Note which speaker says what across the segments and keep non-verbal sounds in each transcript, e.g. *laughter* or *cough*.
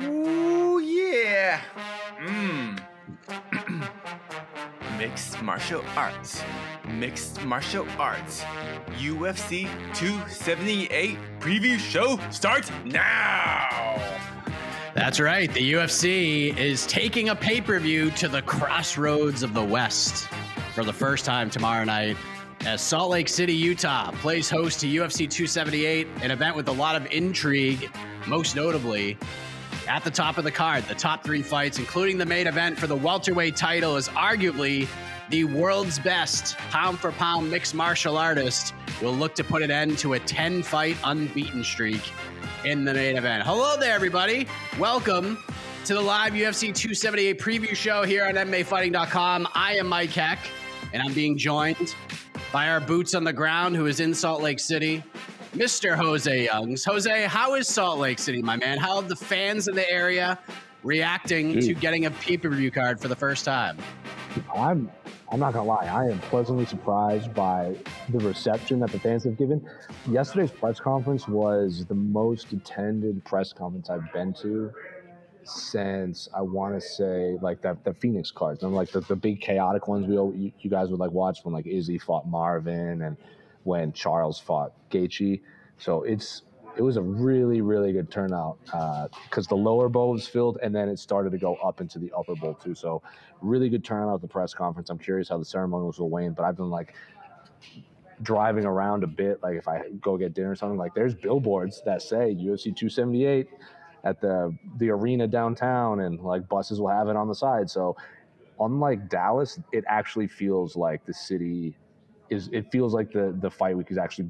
Speaker 1: Ooh, yeah. Mmm. *clears throat* Mixed martial arts. Mixed martial arts. UFC 278 preview show starts now.
Speaker 2: That's right. The UFC is taking a pay per view to the crossroads of the West for the first time tomorrow night as Salt Lake City, Utah plays host to UFC 278, an event with a lot of intrigue, most notably at the top of the card. The top three fights, including the main event for the welterweight title, is arguably the world's best pound for pound mixed martial artist. Will look to put an end to a 10 fight unbeaten streak in the main event. Hello there, everybody. Welcome to the live UFC 278 preview show here on MMAfighting.com. I am Mike Heck, and I'm being joined by our boots on the ground, who is in Salt Lake City, Mr. Jose Youngs. Jose, how is Salt Lake City, my man? How are the fans in the area reacting
Speaker 3: Dude.
Speaker 2: to getting a pay-per-view card for the first time?
Speaker 3: I'm I'm not gonna lie, I am pleasantly surprised by the reception that the fans have given. Yesterday's press conference was the most attended press conference I've been to since I want to say like that the Phoenix cards and like the, the big chaotic ones we all- you, you guys would like watch when like Izzy fought Marvin and when Charles fought Gaethje. So it's it was a really really good turnout uh, because the lower bowl was filled and then it started to go up into the upper bowl too. So really good turnout at the press conference. I'm curious how the ceremonials will wane, but I've been like driving around a bit. Like if I go get dinner or something, like there's billboards that say UFC 278 at the the arena downtown, and like buses will have it on the side. So unlike Dallas, it actually feels like the city is. It feels like the the fight week is actually.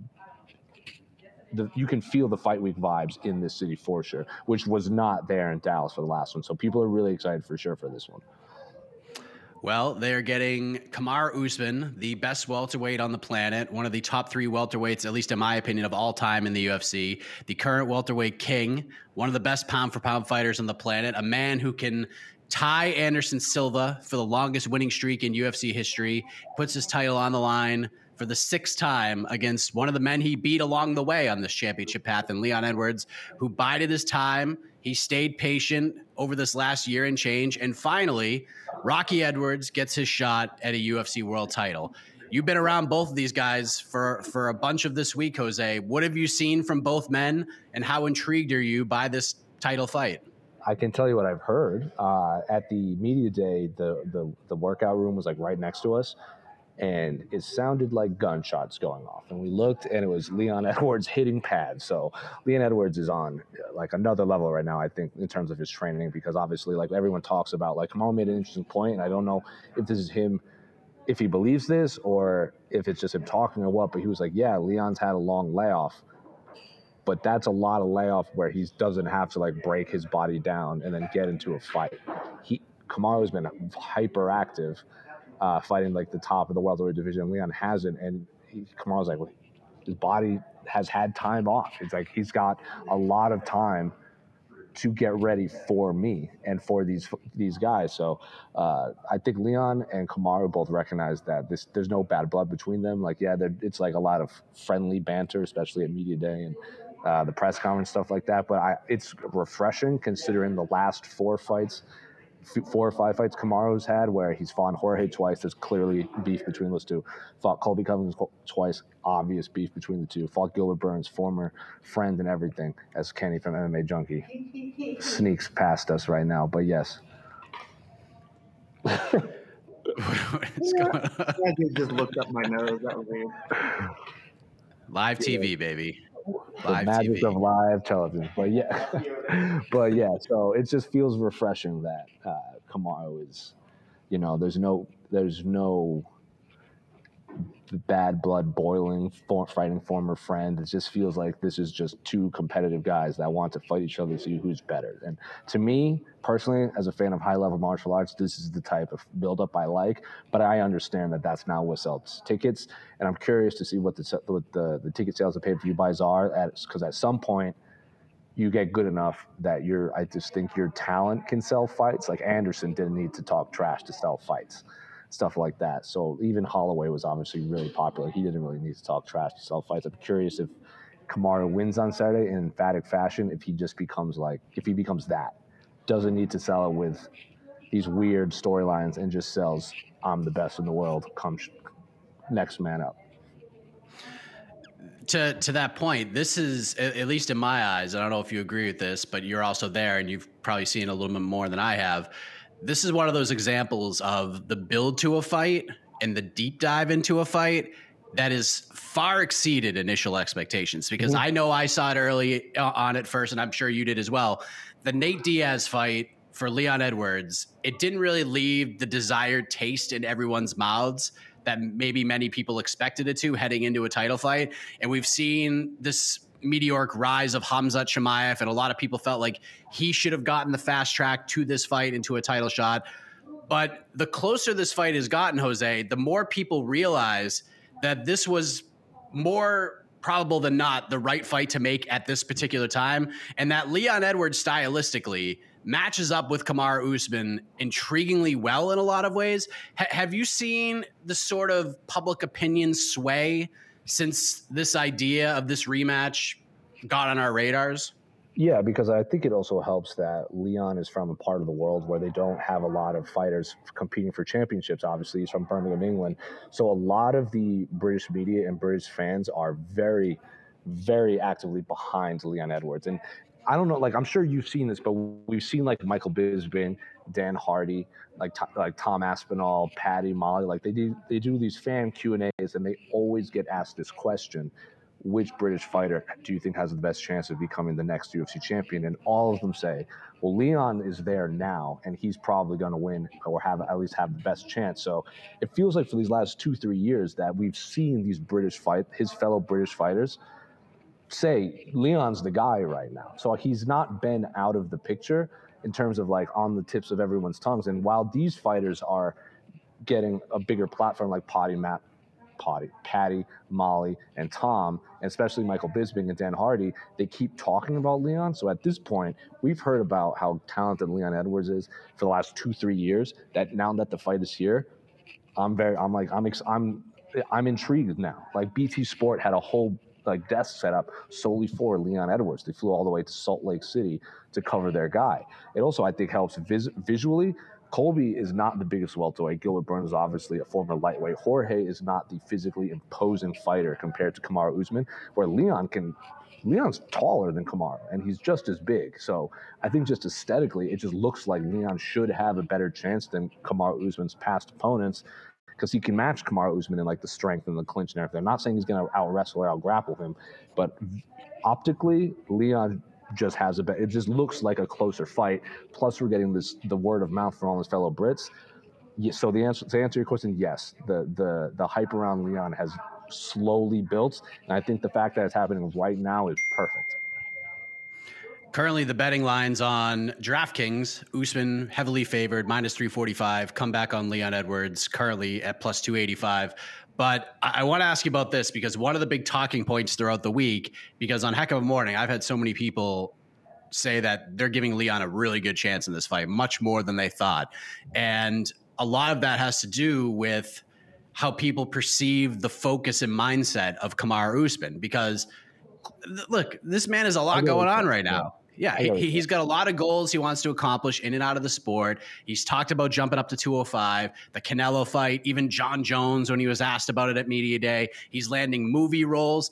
Speaker 3: The, you can feel the fight week vibes in this city for sure, which was not there in Dallas for the last one. So people are really excited for sure for this one.
Speaker 2: Well, they are getting Kamaru Usman, the best welterweight on the planet, one of the top three welterweights, at least in my opinion, of all time in the UFC. The current welterweight king, one of the best pound for pound fighters on the planet, a man who can tie Anderson Silva for the longest winning streak in UFC history, puts his title on the line for the sixth time against one of the men he beat along the way on this championship path, and Leon Edwards, who bided his time. He stayed patient over this last year and change. And finally, Rocky Edwards gets his shot at a UFC world title. You've been around both of these guys for, for a bunch of this week, Jose. What have you seen from both men, and how intrigued are you by this title fight?
Speaker 3: I can tell you what I've heard. Uh, at the media day, the, the the workout room was like right next to us, and it sounded like gunshots going off. And we looked, and it was Leon *laughs* Edwards hitting pads. So Leon Edwards is on like another level right now, I think, in terms of his training, because obviously, like everyone talks about, like Kamal made an interesting point, and I don't know if this is him, if he believes this, or if it's just him talking or what. But he was like, "Yeah, Leon's had a long layoff." But that's a lot of layoff where he doesn't have to like break his body down and then get into a fight. He Kamaru's been hyperactive, uh, fighting like the top of the welterweight division. Leon hasn't, and he, Kamaru's like, well, his body has had time off. It's like he's got a lot of time to get ready for me and for these these guys. So uh, I think Leon and Kamaru both recognize that this there's no bad blood between them. Like yeah, it's like a lot of friendly banter, especially at media day and uh, the press conference stuff like that. But I, it's refreshing considering the last four fights four or five fights Kamaru's had where he's fought Jorge twice. There's clearly beef between those two. Fought Colby Covington twice. Obvious beef between the two. Fought Gilbert Burns, former friend and everything, as Kenny from MMA Junkie sneaks past us right now. But yes.
Speaker 2: What's going on? I
Speaker 4: just looked up my nose. That was weird.
Speaker 2: Live TV, baby
Speaker 3: the magic TV. of live television. But yeah, *laughs* but yeah. So it just feels refreshing that uh, is, you know, there's no there's no bad blood boiling, for, fighting former friend. It just feels like this is just two competitive guys that want to fight each other to see who's better. And to me, personally, as a fan of high level martial arts, this is the type of build up I like. But I understand that that's not what sells tickets. And I'm curious to see what the what the, the ticket sales of pay per view buys are at because at some point you get good enough that you're I just think your talent can sell fights. Like Anderson didn't need to talk trash to sell fights stuff like that. So even Holloway was obviously really popular. He didn't really need to talk trash to sell fights. I'm curious if Kamaru wins on Saturday in emphatic fashion, if he just becomes like, if he becomes that, doesn't need to sell it with these weird storylines and just sells, I'm the best in the world, come next man up.
Speaker 2: To, to that point, this is at least in my eyes. I don't know if you agree with this, but you're also there, and you've probably seen a little bit more than I have this is one of those examples of the build to a fight and the deep dive into a fight that is far exceeded initial expectations because. I know I saw it early uh, on at first, and I'm sure you did as well. The Nate Diaz fight for Leon Edwards, it didn't really leave the desired taste in everyone's mouths that maybe many people expected it to heading into a title fight. And we've seen this meteoric rise of Khamzat Chimaev, and a lot of people felt like he should have gotten the fast track to this fight into a title shot. But the closer this fight has gotten, Jose, the more people realize that this was more probable than not the right fight to make at this particular time, and that Leon Edwards stylistically matches up with Kamaru Usman intriguingly well in a lot of ways. H- have you seen the sort of public opinion sway since this idea of this rematch got on our radars?
Speaker 3: Yeah, because I think it also helps that Leon is from a part of the world where they don't have a lot of fighters competing for championships. Obviously, he's from Birmingham, England. So a lot of the British media and British fans are very, very actively behind Leon Edwards. And I don't know, like I'm sure you've seen this, but we've seen like Michael Bisping, Dan Hardy, like like Tom Aspinall, Paddy, Molly, like they do they do these fan Q and A's, and they always get asked this question: Which British fighter do you think has the best chance of becoming the next UFC champion? And all of them say, "Well, Leon is there now, and he's probably going to win or have at least have the best chance." So it feels like for these last two three years that we've seen these British fight his fellow British fighters say Leon's the guy right now. So he's not been out of the picture in terms of like on the tips of everyone's tongues. And while these fighters are getting a bigger platform like Potty Matt, Potty, Paddy, Molly, and Tom, and especially Michael Bisping and Dan Hardy, they keep talking about Leon. So at this point, we've heard about how talented Leon Edwards is for the last two, three years. That now that the fight is here, I'm very, I'm like, I'm, I'm, I'm intrigued now. Like BT Sport had a whole like desk set up solely for Leon Edwards. They flew all the way to Salt Lake City to cover their guy. It also, I think, helps vis- visually. Colby is not the biggest welterweight. Gilbert Burns is obviously a former lightweight. Jorge is not the physically imposing fighter compared to Kamaru Usman, where Leon can. Leon's taller than Kamaru, and he's just as big. So I think just aesthetically, it just looks like Leon should have a better chance than Kamaru Usman's past opponents because he can match Kamaru Usman in like the strength and the clinch and everything. I'm not saying he's going to out wrestle or out grapple him, but optically, Leon just has a. It just looks like a closer fight. Plus, we're getting this the word of mouth from all his fellow Brits. Yeah, so the answer to answer your question, yes, the the the hype around Leon has slowly built, and I think the fact that it's happening right now is perfect.
Speaker 2: Currently, the betting lines on DraftKings, Usman heavily favored, minus 345, comeback on Leon Edwards, currently at plus 285. But I, I want to ask you about this because one of the big talking points throughout the week, because on Heck of a Morning, I've had so many people say that they're giving Leon a really good chance in this fight, much more than they thought. And a lot of that has to do with how people perceive the focus and mindset of Kamaru Usman because look, this man has a lot going on right now. Yeah, he, he's got a lot of goals he wants to accomplish in and out of the sport. He's talked about jumping up to 205, the Canelo fight, even Jon Jones when he was asked about it at Media Day. He's landing movie roles.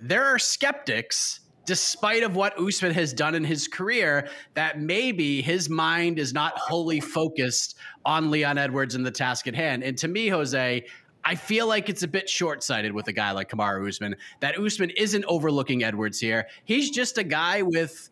Speaker 2: There are skeptics, despite of what Usman has done in his career, that maybe his mind is not wholly focused on Leon Edwards and the task at hand. And to me, Jose, I feel like it's a bit short sighted with a guy like Kamaru Usman that Usman isn't overlooking Edwards here. He's just a guy with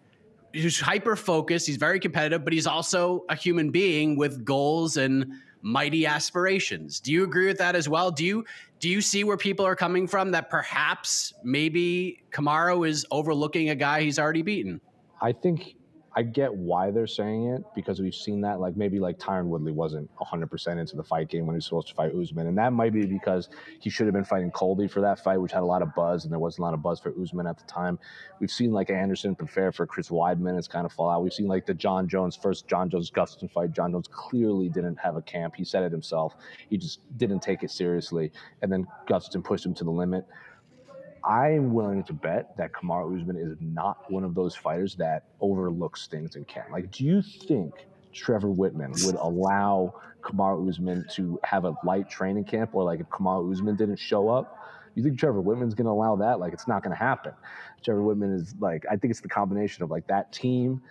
Speaker 2: who's hyper focused. He's very competitive, but he's also a human being with goals and mighty aspirations. Do you agree with that as well? Do you do you see where people are coming from that perhaps maybe Kamaru is overlooking a guy he's already beaten?
Speaker 3: I think I get why they're saying it because we've seen that. Like maybe like Tyron Woodley wasn't 100% into the fight game when he was supposed to fight Usman. And that might be because he should have been fighting Colby for that fight, which had a lot of buzz, and there wasn't a lot of buzz for Usman at the time. We've seen like Anderson prepare for Chris Weidman. It's kind of fall out. We've seen like the Jon Jones, first Jon Jones Gustafsson fight. Jon Jones clearly didn't have a camp. He said it himself. He just didn't take it seriously. And then Gustafsson pushed him to the limit. I'm willing to bet that Kamaru Usman is not one of those fighters that overlooks things in camp. Like, do you think Trevor Wittman would allow Kamaru Usman to have a light training camp, or like if Kamaru Usman didn't show up? You think Trevor Wittman's going to allow that? Like, it's not going to happen. Trevor Wittman is like, I think it's the combination of like that team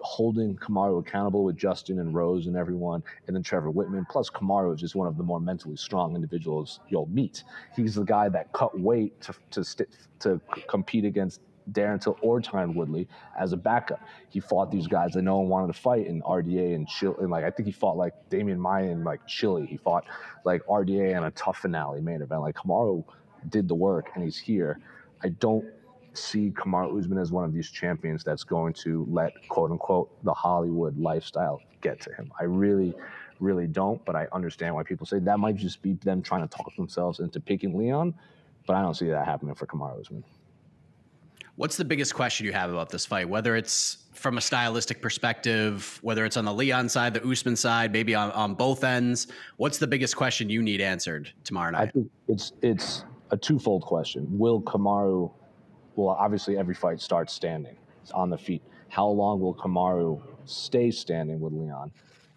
Speaker 3: holding Kamaru accountable with Justin and Rose and everyone, and then Trevor Wittman. Plus, Kamaru is just one of the more mentally strong individuals you'll meet. He's the guy that cut weight to to st- to compete against Darren Till or Tyron Woodley as a backup. He fought these guys that no one wanted to fight in RDA and Chile. And like I think he fought like Demian Maia in like Chile. He fought like RDA and a tough finale main event. Like Kamaru did the work and he's here. I don't see Kamaru Usman as one of these champions that's going to let quote unquote the Hollywood lifestyle get to him. I really, really don't, but I understand why people say that might just be them trying to talk themselves into picking Leon, but I don't see that happening for Kamaru Usman.
Speaker 2: What's the biggest question you have about this fight? Whether it's from a stylistic perspective, whether it's on the Leon side, the Usman side, maybe on, on both ends, what's the biggest question you need answered tomorrow night?
Speaker 3: I think it's it's a twofold question. Will Kamaru well, obviously every fight starts standing it's on the feet. How long will Kamaru stay standing with Leon?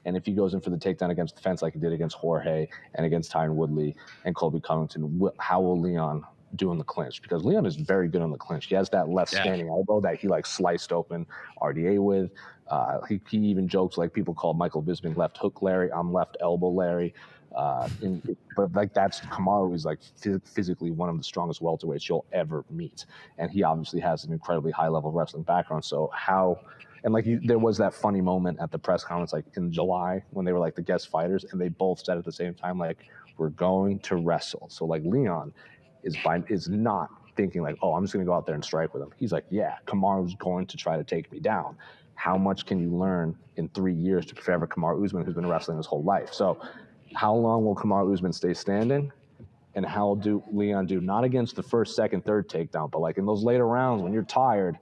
Speaker 3: And if he goes in for the takedown against the fence like he did against Jorge and against Tyron Woodley and Colby Covington, how will Leon do in the clinch? Because Leon is very good on the clinch. He has that left yeah. standing elbow that he like sliced open RDA with. Uh, he, he even jokes like people call Michael Bisping left hook Larry. I'm left elbow Larry. Uh, in, but like that's Kamaru is like physically one of the strongest welterweights you'll ever meet, and he obviously has an incredibly high level wrestling background. So how, and like there was that funny moment at the press conference like in July when they were like the guest fighters, and they both said at the same time like we're going to wrestle. So like Leon is by is not thinking like oh I'm just gonna go out there and strike with him. He's like yeah Kamaru's going to try to take me down. How much can you learn in three years to prepare for Kamaru Usman, who's been wrestling his whole life? So how long will Kamaru Usman stay standing? And how do Leon do? Not against the first, second, third takedown, but like in those later rounds when you're tired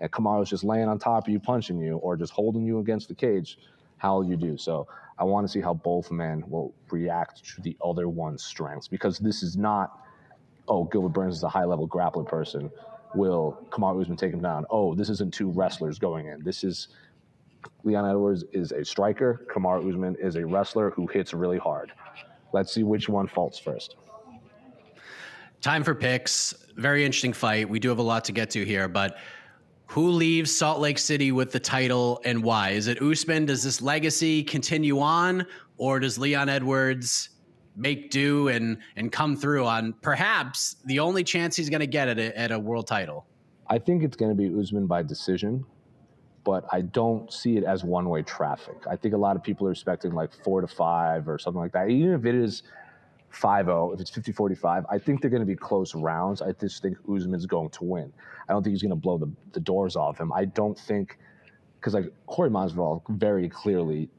Speaker 3: and Kamaru's just laying on top of you, punching you, or just holding you against the cage, how will you do? So I want to see how both men will react to the other one's strengths because this is not, oh, Gilbert Burns is a high level grappling person. Will Kamaru Usman take him down? Oh, this isn't two wrestlers going in. This is Leon Edwards is a striker. Kamaru Usman is a wrestler who hits really hard. Let's see which one falls first.
Speaker 2: Time for picks. Very interesting fight. We do have a lot to get to here, but who leaves Salt Lake City with the title and why? Is it Usman? Does this legacy continue on, or does Leon Edwards make do and and come through on perhaps the only chance he's going to get at a, at a world title?
Speaker 3: I think it's going to be Usman by decision but I don't see it as one way traffic. I think a lot of people are expecting like four to five or something like that. Even if it is 5 0, if it's 50 45, I think they're going to be close rounds. I just think Usman's going to win. I don't think he's going to blow the, the doors off him. I don't think, because like Corey Masvidal very clearly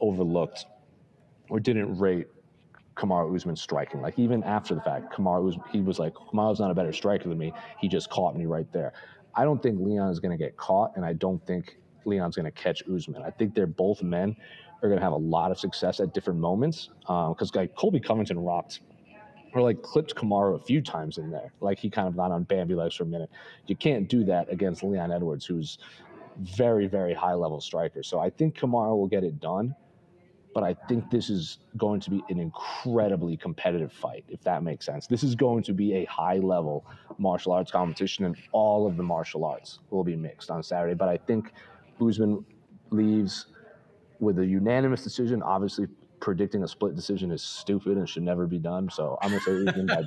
Speaker 3: overlooked or didn't rate Kamaru Usman striking. Like even after the fact, Kamaru was he was like Kamaru's not a better striker than me. He just caught me right there. I don't think Leon is going to get caught, and I don't think Leon's going to catch Usman. I think they're both men are going to have a lot of success at different moments because um, like Colby Covington rocked or like clipped Kamaru a few times in there. Like he kind of got on Bambi legs for a minute. You can't do that against Leon Edwards, who's very, very high level striker. So I think Kamaru will get it done. But I think this is going to be an incredibly competitive fight, if that makes sense. This is going to be a high level martial arts competition, and all of the martial arts will be mixed on Saturday. But I think Usman leaves with a unanimous decision. Obviously, predicting a split decision is stupid and should never be done. So I'm gonna say Usman by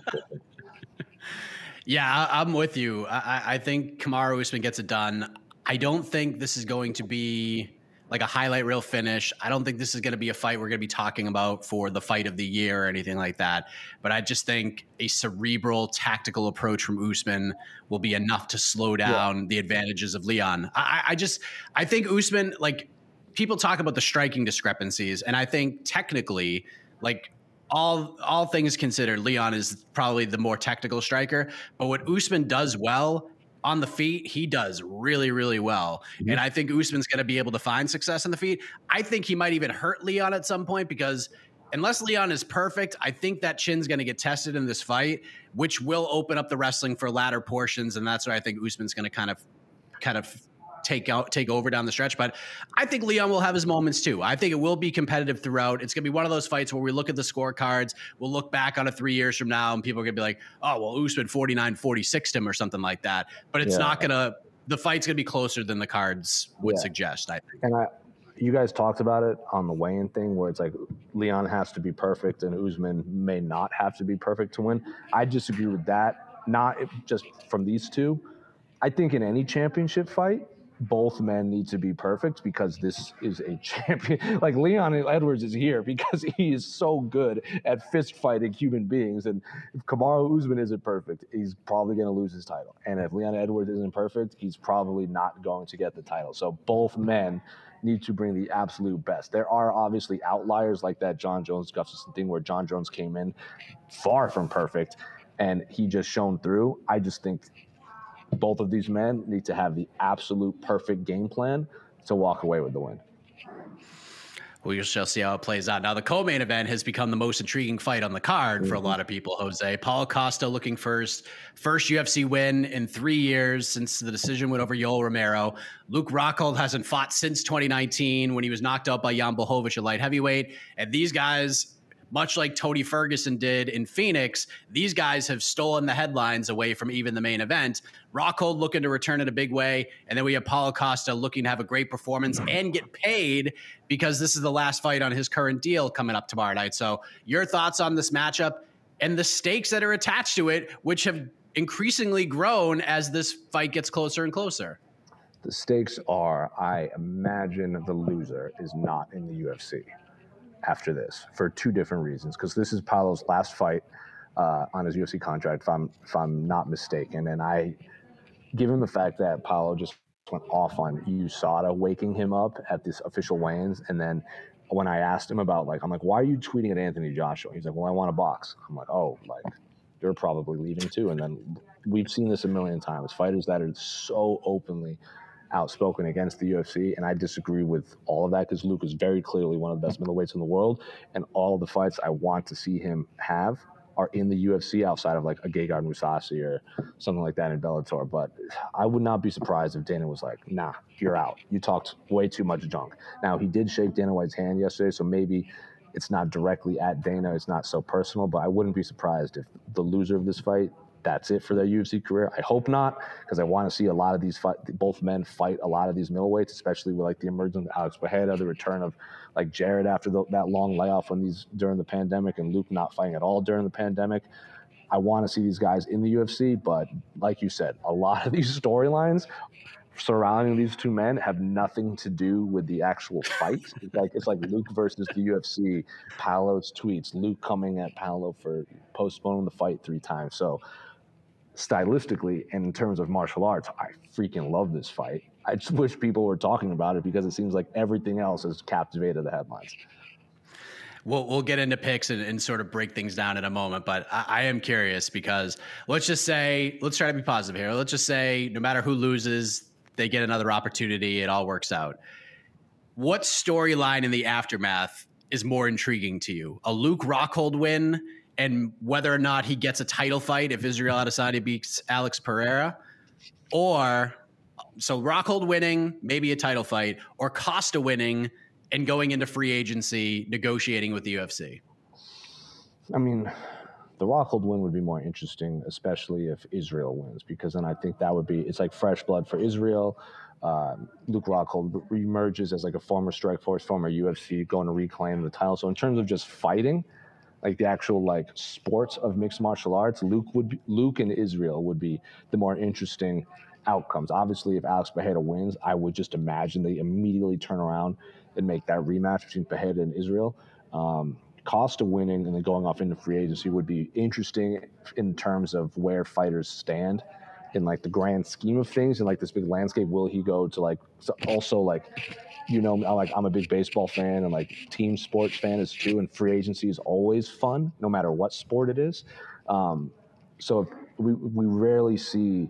Speaker 3: *laughs*
Speaker 2: Yeah, I'm with you. I, I think Kamaru Usman gets it done. I don't think this is going to be like a highlight reel finish. I don't think this is going to be a fight we're going to be talking about for the fight of the year or anything like that. But I just think a cerebral, tactical approach from Usman will be enough to slow down yeah. the advantages of Leon. I, I just, I think Usman, like people talk about the striking discrepancies, and I think technically, like all all things considered, Leon is probably the more technical striker. But what Usman does well on the feet, he does really, really well. Mm-hmm. And I think Usman's going to be able to find success on the feet. I think he might even hurt Leon at some point because unless Leon is perfect, I think that chin's going to get tested in this fight, which will open up the wrestling for latter portions. And that's where I think Usman's going to kind of, kind of take out take over down the stretch. But I think Leon will have his moments too. I think it will be competitive throughout. It's gonna be one of those fights where we look at the scorecards, we'll look back on it three years from now, and people are gonna be like, oh well, Usman 49 46 him or something like that. But it's yeah. not gonna the fight's gonna be closer than the cards would yeah. suggest, I think.
Speaker 3: And I you guys talked about it on the weigh-in thing where it's like Leon has to be perfect and Usman may not have to be perfect to win. I disagree with that. Not just from these two. I think in any championship fight, both men need to be perfect because this is a champion. *laughs* Like Leon Edwards is here because he is so good at fist fighting human beings. And if Kamaru Usman isn't perfect, he's probably going to lose his title. And if Leon Edwards isn't perfect, he's probably not going to get the title. So both men need to bring the absolute best. There are obviously outliers like that Jon Jones Gustafsson thing where Jon Jones came in far from perfect and he just shone through. I just think both of these men need to have the absolute perfect game plan to walk away with the win.
Speaker 2: We shall see how it plays out. Now, the co-main event has become the most intriguing fight on the card for a mm-hmm. lot of people. Jose Paulo Costa looking first, first UFC win in three years since the decision went over Yoel Romero. Luke Rockhold hasn't fought since 2019 when he was knocked out by Jan Blachowicz at light heavyweight. And these guys much like Tony Ferguson did in Phoenix, these guys have stolen the headlines away from even the main event. Rockhold looking to return in a big way, and then we have Paulo Costa looking to have a great performance and get paid because this is the last fight on his current deal coming up tomorrow night. So, your thoughts on this matchup and the stakes that are attached to it, which have increasingly grown as this fight gets closer and closer.
Speaker 3: The stakes are I imagine the loser is not in the UFC after this for two different reasons. Because this is Paulo's last fight uh, on his UFC contract, if I'm if I'm not mistaken. And I, given the fact that Paulo just went off on USADA waking him up at this official weigh-ins, and then when I asked him about like, I'm like, why are you tweeting at Anthony Joshua? He's like, well, I want a box. I'm like, oh, like you're probably leaving too. And then we've seen this a million times. Fighters that are so openly outspoken against the UFC, and I disagree with all of that because Luke is very clearly one of the best mm-hmm. middleweights in the world, and all the fights I want to see him have are in the UFC outside of like a Gegard Mousasi or something like that in Bellator. But I would not be surprised if Dana was like, "Nah, you're out. You talked way too much junk." Now he did shake Dana White's hand yesterday, so maybe it's not directly at Dana. It's not so personal, but I wouldn't be surprised if the loser of this fight that's it for their UFC career. I hope not, because I want to see a lot of these fight, both men fight a lot of these middleweights, especially with like the emergence of Alex Pereira, the return of like Jared after the, that long layoff when these during the pandemic, and Luke not fighting at all during the pandemic. I want to see these guys in the UFC, but like you said, a lot of *laughs* these storylines surrounding these two men have nothing to do with the actual fight. *laughs* It's like it's like Luke versus the UFC. Paulo's tweets, Luke coming at Paulo for postponing the fight three times. So stylistically and in terms of martial arts, I freaking love this fight. I just wish people were talking about it because it seems like everything else has captivated the headlines.
Speaker 2: We'll, we'll get into picks and, and sort of break things down in a moment, but I, I am curious because let's just say, let's try to be positive here. Let's just say, no matter who loses, they get another opportunity. It all works out. What storyline in the aftermath is more intriguing to you? A Luke Rockhold win and whether or not he gets a title fight if Israel Adesanya beats Alex Pereira, or so Rockhold winning, maybe a title fight, or Costa winning and going into free agency, negotiating with the UFC?
Speaker 3: I mean, the Rockhold win would be more interesting, especially if Israel wins, because then I think that would be it's like fresh blood for Israel. Uh, Luke Rockhold emerges as like a former Strikeforce, former UFC, going to reclaim the title. So in terms of just fighting, like the actual like sports of mixed martial arts, Luke would be, Luke and Israel would be the more interesting outcomes. Obviously, if Alex Pereira wins, I would just imagine they immediately turn around and make that rematch between Pereira and Israel. Um, Costa winning and then going off into free agency would be interesting in terms of where fighters stand in like the grand scheme of things and like this big landscape. Will he go to like also like you know like I'm a big baseball fan and like team sports fan is too, and free agency is always fun no matter what sport it is. Um, so we we rarely see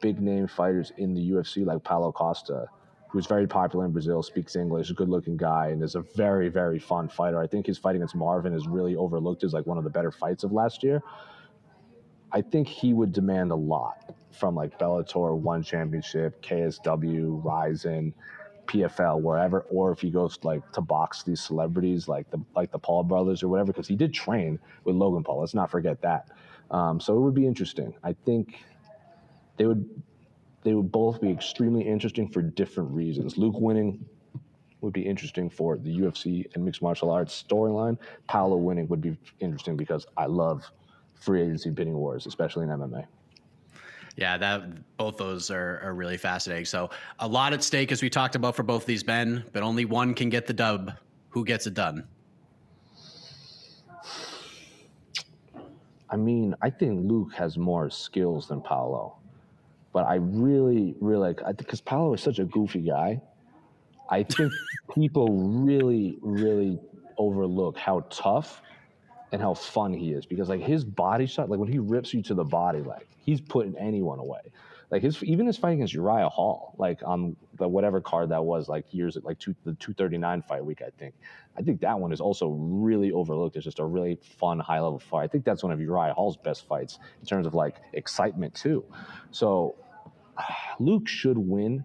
Speaker 3: big name fighters in the UFC like Paulo Costa, who's very popular in Brazil, speaks English, a good looking guy, and is a very, very fun fighter. I think his fight against Marvin is really overlooked as like one of the better fights of last year. I think he would demand a lot from like Bellator, One Championship, KSW, Rizin, PFL, wherever, or if he goes like to box these celebrities like the like the Paul brothers or whatever, because he did train with Logan Paul. Let's not forget that. Um, so it would be interesting. I think they would they would both be extremely interesting for different reasons. Luke winning would be interesting for the UFC and mixed martial arts storyline. Paulo winning would be interesting because I love free agency bidding wars, especially in MMA.
Speaker 2: Yeah, that both those are, are really fascinating. So a lot at stake as we talked about for both these men, but only one can get the dub. Who gets it done?
Speaker 3: I mean, I think Luke has more skills than Paulo, But I really, really like because Paulo is such a goofy guy. I think *laughs* people really, really overlook how tough and how fun he is because like his body shot, like when he rips you to the body, like he's putting anyone away. Like his even his fight against Uriah Hall, like on the whatever card that was, like years like two, the two thirty nine fight week, I think. I think that one is also really overlooked. It's just a really fun high level fight. I think that's one of Uriah Hall's best fights in terms of like excitement too. So *sighs* Luke should win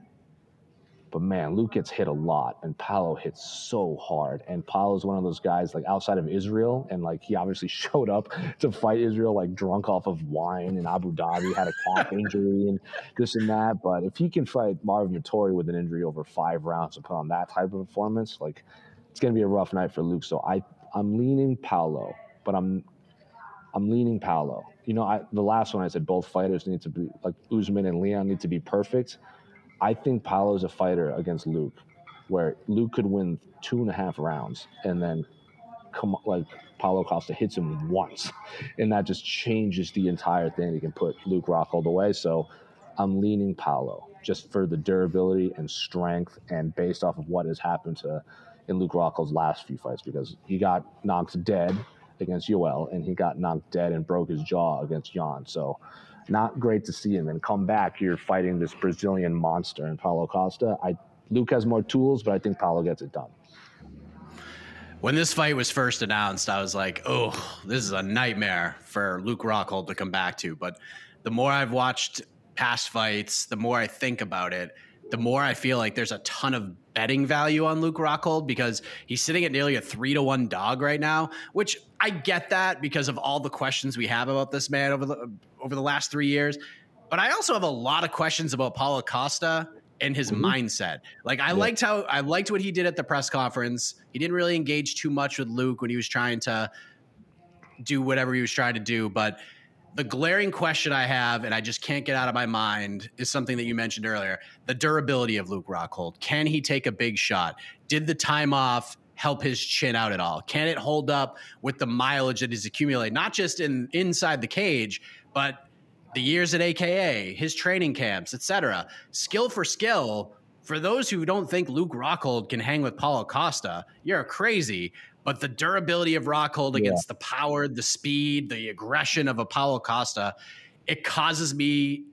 Speaker 3: but man, Luke gets hit a lot, and Paulo hits so hard. And Paulo's one of those guys like outside of Israel, and like he obviously *laughs* showed up to fight Israel like drunk off of wine in Abu Dhabi, had a calf *laughs* injury and this and that. But if he can fight Marvin Vettori with an injury over five rounds and put on that type of performance, like it's gonna be a rough night for Luke. So I I'm leaning Paulo, but I'm I'm leaning Paulo. You know, I, the last one I said both fighters need to be like Usman and Leon need to be perfect. I think Paulo's a fighter against Luke, where Luke could win two and a half rounds and then come like Paulo Costa hits him once, *laughs* and that just changes the entire thing. He can put Luke Rockhold away. So I'm leaning Paulo just for the durability and strength, and based off of what has happened to in Luke Rockhold's last few fights, because he got knocked dead against Yoel, and he got knocked dead and broke his jaw against Jan. So not great to see him and come back. You're fighting this Brazilian monster in Paulo Costa. I Luke has more tools, but I think Paulo gets it done.
Speaker 2: When this fight was first announced, I was like, "Oh, this is a nightmare for Luke Rockhold to come back to." But the more I've watched past fights, the more I think about it, the more I feel like there's a ton of betting value on Luke Rockhold because he's sitting at nearly a three to one dog right now, which I get that because of all the questions we have about this man over the over the last three years. But I also have a lot of questions about Paulo Costa and his mm-hmm. mindset. Like I yeah. liked how I liked what he did at the press conference. He didn't really engage too much with Luke when he was trying to do whatever he was trying to do, but the glaring question I have, and I just can't get out of my mind, is something that you mentioned earlier: the durability of Luke Rockhold. Can he take a big shot? Did the time off help his chin out at all? Can it hold up with the mileage that he's accumulated, not just in inside the cage, but the years at AKA, his training camps, etc. Skill for skill. For those who don't think Luke Rockhold can hang with Paulo Costa, you're crazy. But the durability of Rockhold against the power, the speed, the aggression of a Paulo Costa, it causes me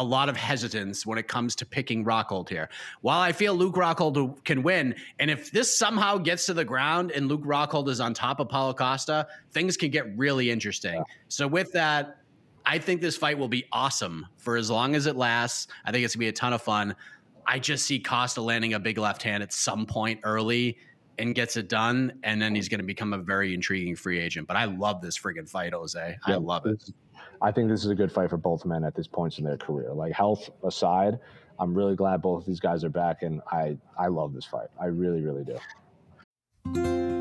Speaker 2: a lot of hesitance when it comes to picking Rockhold here. While I feel Luke Rockhold can win, and if this somehow gets to the ground and Luke Rockhold is on top of Paulo Costa, things can get really interesting. Yeah. So with that, I think this fight will be awesome for as long as it lasts. I think it's gonna be a ton of fun. I just see Costa landing a big left hand at some point early and gets it done, and then he's going to become a very intriguing free agent. But I love this friggin' fight, Jose. I love it.
Speaker 3: I think this is a good fight for both men at this point in their career. Like health aside, I'm really glad both of these guys are back, and I I love this fight. I really, really
Speaker 5: do.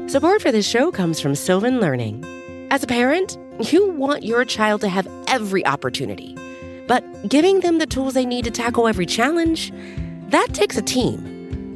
Speaker 5: Support for this show comes from Sylvan Learning. As a parent, you want your child to have every opportunity, but giving them the tools they need to tackle every challenge, that takes a team.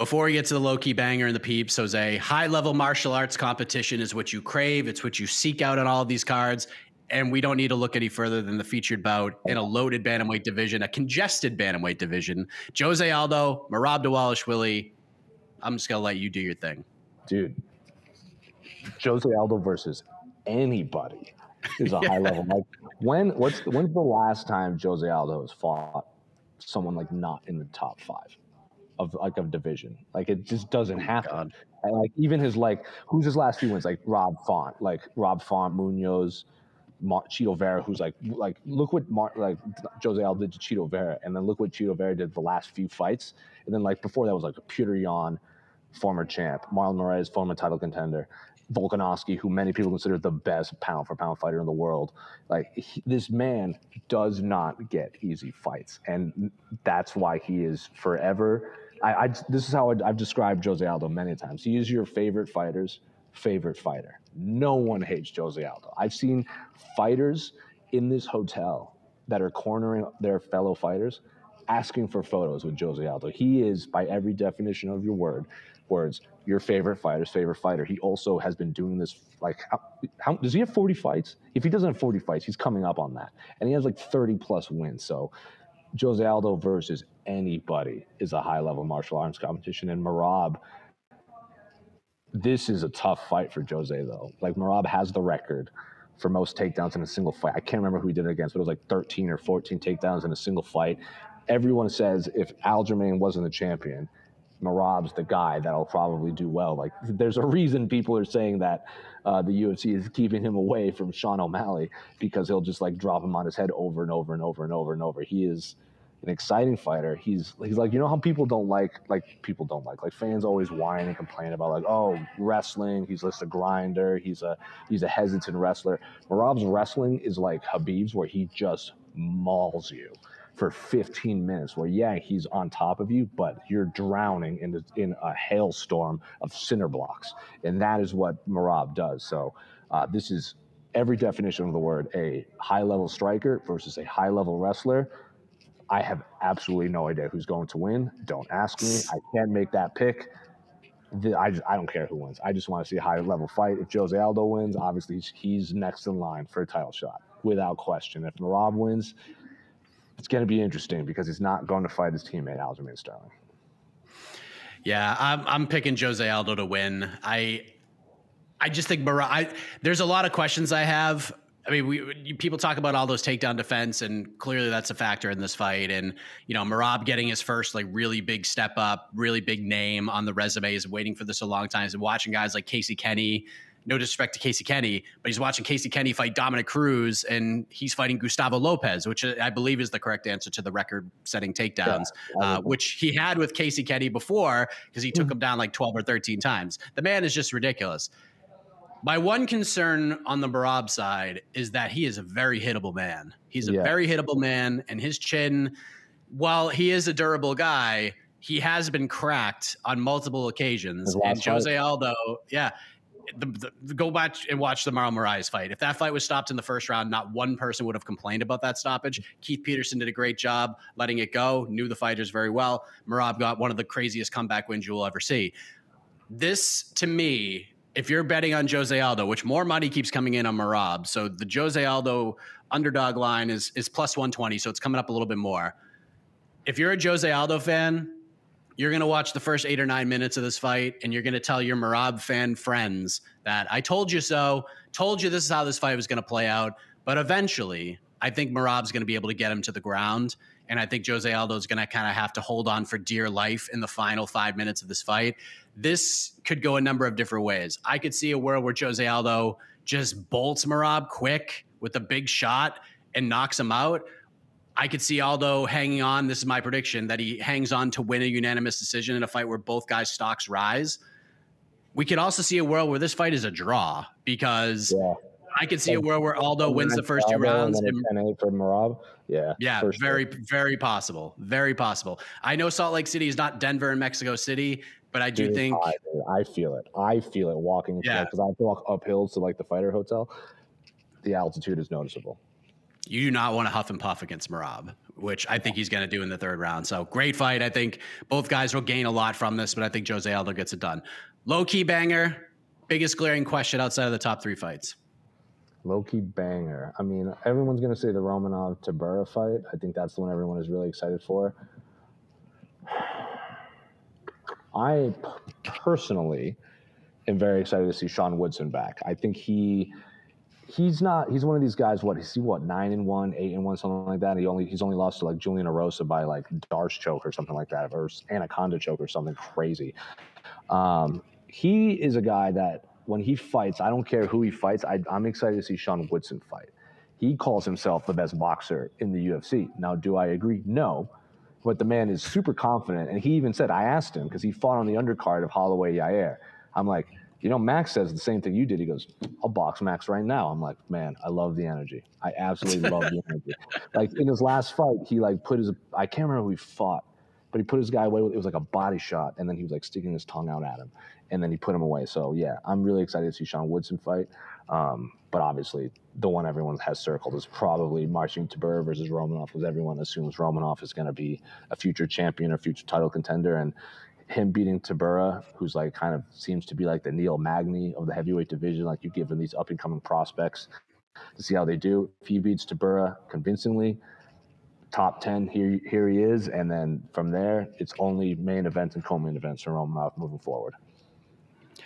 Speaker 2: Before we get to the low key banger and the peeps, Jose, high level martial arts competition is what you crave. It's what you seek out on all of these cards. And we don't need to look any further than the featured bout in a loaded bantamweight division, a congested bantamweight division. Jose Aldo, Merab Dvalishvili. I'm just gonna let you do your thing,
Speaker 3: dude. Jose Aldo versus anybody is a *laughs* yeah. high level. Like when what's when's the last time Jose Aldo has fought someone like not in the top five? Of like of division. Like it just doesn't oh happen. And like even his like who's his last few wins? Like Rob Font, like Rob Font, Munhoz, Mar- Chito Vera, who's like like look what Mar- like Jose Al did to Chito Vera, and then look what Chito Vera did the last few fights, and then like before that was like a Petr Yan, former champ, Marlon Moraes, former title contender, Volkanovski, who many people consider the best pound for pound fighter in the world. Like he, this man does not get easy fights, and that's why he is forever I, I this is how I, have described Jose Aldo many times. He is your favorite fighter's favorite fighter. No one hates Jose Aldo. I've seen fighters in this hotel that are cornering their fellow fighters asking for photos with Jose Aldo. He is, by every definition of your word, words, your favorite fighter's favorite fighter. He also has been doing this like how, how, does he have 40 fights? If he doesn't have 40 fights, he's coming up on that. And he has like 30 plus wins. So Jose Aldo versus anybody is a high level martial arts competition. And Merab, this is a tough fight for Jose, though. Like, Merab has the record for most takedowns in a single fight. I can't remember who he did it against, but it was like 13 or 14 takedowns in a single fight. Everyone says if Aljamain wasn't the champion, Merab's the guy that'll probably do well. Like, there's a reason people are saying that uh, the UFC is keeping him away from Sean O'Malley because he'll just like drop him on his head over and over and over and over and over. He is an exciting fighter. He's he's like you know how people don't like like people don't like like fans always whine and complain about like oh wrestling. He's just a grinder. He's a he's a hesitant wrestler. Merab's wrestling is like Khabib's where he just mauls you for 15 minutes where yeah he's on top of you but you're drowning in, the, in a hailstorm of cinder blocks and that is what Merab does so uh, this is every definition of the word a high level striker versus a high level wrestler I have absolutely no idea who's going to win. Don't ask me. I can't make that pick. I, just, I don't care who wins. I just want to see a high level fight. If Jose Aldo wins, obviously he's, he's next in line for a title shot without question. If Merab wins, it's going to be interesting because he's not going to fight his teammate Aljamain Sterling.
Speaker 2: Yeah, I'm, I'm picking Jose Aldo to win. I I just think Merab. I, there's a lot of questions I have. I mean, we people talk about all those takedown defense, and clearly that's a factor in this fight. And you know, Merab getting his first like really big step up, really big name on the resume is waiting for this a long time. And watching guys like Casey Kenney, no disrespect to Casey Kenney, but he's watching Casey Kenney fight Dominick Cruz, and he's fighting Gustavo Lopez, which I believe is the correct answer to the record-setting takedowns, yeah, uh, which he had with Casey Kenney before because he took mm-hmm. him down like 12 or 13 times. The man is just ridiculous. My one concern on the Merab side is that he is a very hittable man. He's a yeah. very hittable man, and his chin, while he is a durable guy, he has been cracked on multiple occasions. And Jose Aldo, yeah, the, the, go back and watch the Marlon Moraes fight. If that fight was stopped in the first round, not one person would have complained about that stoppage. Keith Peterson did a great job letting it go, knew the fighters very well. Merab got one of the craziest comeback wins you'll ever see. This, to me, if you're betting on Jose Aldo, which more money keeps coming in on Merab, so the Jose Aldo underdog line is is plus 120, so it's coming up a little bit more. If you're a Jose Aldo fan, you're going to watch the first eight or nine minutes of this fight and you're going to tell your Merab fan friends that I told you so, told you this is how this fight was going to play out. But eventually, I think Merab's going to be able to get him to the ground. And I think Jose Aldo is going to kind of have to hold on for dear life in the final five minutes of this fight. This could go a number of different ways. I could see a world where Jose Aldo just bolts Merab quick with a big shot and knocks him out. I could see Aldo hanging on. This is my prediction that he hangs on to win a unanimous decision in a fight where both guys' stocks rise. We could also see a world where this fight is a draw because yeah. I could see a world where Aldo wins the first two rounds.
Speaker 3: And then 10 for Merab. Yeah.
Speaker 2: Yeah. Very, sure. very possible. Very possible. I know Salt Lake City is not Denver and Mexico City, but I do Dude, think
Speaker 3: I, I, feel it. I feel it walking yeah. because I have to walk uphill to like the fighter hotel. The altitude is noticeable
Speaker 2: you do not want to huff and puff against Merab, which I think he's going to do in the third round. So great fight. I think both guys will gain a lot from this, but I think Jose Aldo gets it done. Low key banger. Biggest glaring question outside of the top three fights.
Speaker 3: Low key banger. I mean, everyone's going to say the Romanov Tybura fight. I think that's the one everyone is really excited for. *sighs* I personally am very excited to see Sean Woodson back. I think he he's not. He's one of these guys. What is he? What nine and one, eight and one, something like that. He only he's only lost to like Julian Erosa by like D'Arce choke or something like that, or Anaconda choke or something crazy. Um, he is a guy that when he fights, I don't care who he fights. I, I'm excited to see Sean Woodson fight. He calls himself the best boxer in the UFC. Now, do I agree? No. But the man is super confident. And he even said, I asked him because he fought on the undercard of Holloway Yair. I'm like, you know, Max says the same thing you did. He goes, I'll box Max right now. I'm like, man, I love the energy. I absolutely love the *laughs* energy. Like in his last fight, he like put his, I can't remember who he fought, but he put his guy away with, it was like a body shot. And then he was like sticking his tongue out at him. And then he put him away. So yeah, I'm really excited to see Sean Woodson fight. Um, but obviously, the one everyone has circled is probably Marcin Tybura versus Romanov because everyone assumes Romanov is going to be a future champion or future title contender. And him beating Tybura, who's like kind of seems to be like the Neil Magny of the heavyweight division. Like you give him these up and coming prospects to see how they do. If he beats Tybura convincingly, top ten, here here he is, and then from there, it's only main events and co-main events from Romanov moving forward.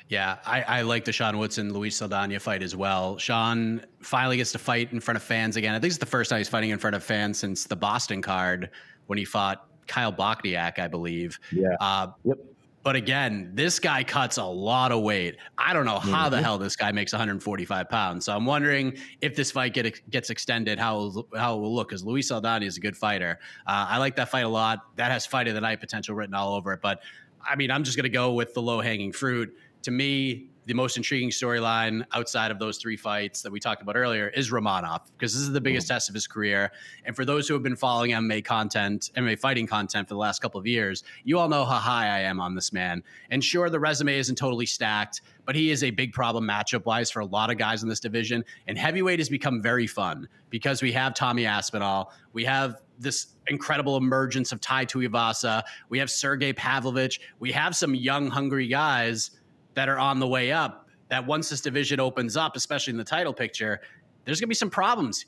Speaker 2: Yeah, I, I, like the Sean Woodson Luis Saldana fight as well. Sean finally gets to fight in front of fans again. I think it's the first time he's fighting in front of fans since the Boston card when he fought Kyle Bochniak, I believe.
Speaker 3: Yeah. Uh, yep.
Speaker 2: But again, this guy cuts a lot of weight. I don't know how mm-hmm. the hell this guy makes 145 pounds. So I'm wondering if this fight get, gets extended, how how it will look. Because Luis Saldana is a good fighter. Uh, I like that fight a lot. That has fight of the night potential written all over it. But I mean, I'm just going to go with the low hanging fruit. To me, the most intriguing storyline outside of those three fights that we talked about earlier is Romanov because this is the biggest mm-hmm. test of his career. And for those who have been following MMA content, MMA fighting content for the last couple of years, you all know how high I am on this man. And sure, the resume isn't totally stacked, but he is a big problem matchup wise for a lot of guys in this division. And heavyweight has become very fun because we have Tommy Aspinall, we have this incredible emergence of Tai Tuivasa. We have Sergey Pavlovich. We have some young, hungry guys that are on the way up. That once this division opens up, especially in the title picture, there's going to be some problems.